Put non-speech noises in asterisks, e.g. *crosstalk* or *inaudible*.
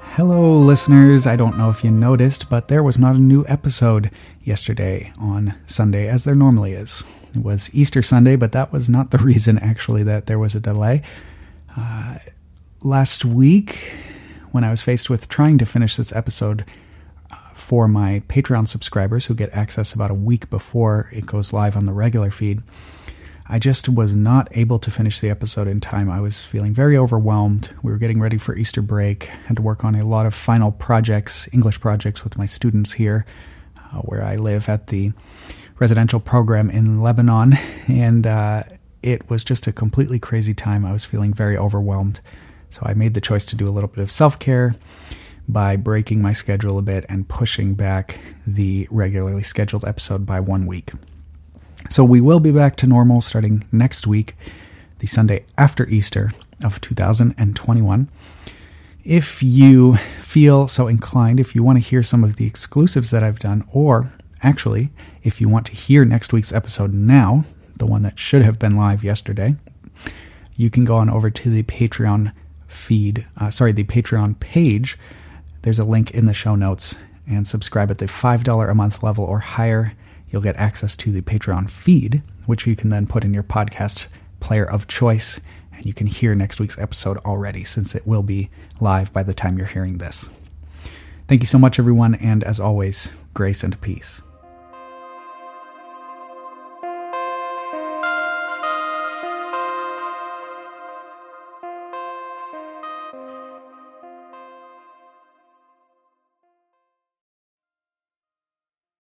Hello, listeners. I don't know if you noticed, but there was not a new episode yesterday on Sunday as there normally is. It was Easter Sunday, but that was not the *laughs* reason actually that there was a delay. Uh, last week, when I was faced with trying to finish this episode uh, for my Patreon subscribers who get access about a week before it goes live on the regular feed, I just was not able to finish the episode in time. I was feeling very overwhelmed. We were getting ready for Easter break, had to work on a lot of final projects, English projects with my students here, uh, where I live at the residential program in Lebanon, *laughs* and uh, it was just a completely crazy time. I was feeling very overwhelmed. So I made the choice to do a little bit of self care by breaking my schedule a bit and pushing back the regularly scheduled episode by one week. So we will be back to normal starting next week, the Sunday after Easter of 2021. If you feel so inclined, if you want to hear some of the exclusives that I've done, or actually, if you want to hear next week's episode now, the one that should have been live yesterday, you can go on over to the Patreon feed, uh, sorry, the Patreon page. There's a link in the show notes and subscribe at the $5 a month level or higher you'll get access to the Patreon feed, which you can then put in your podcast player of choice. And you can hear next week's episode already, since it will be live by the time you're hearing this. Thank you so much, everyone, and as always, grace and peace.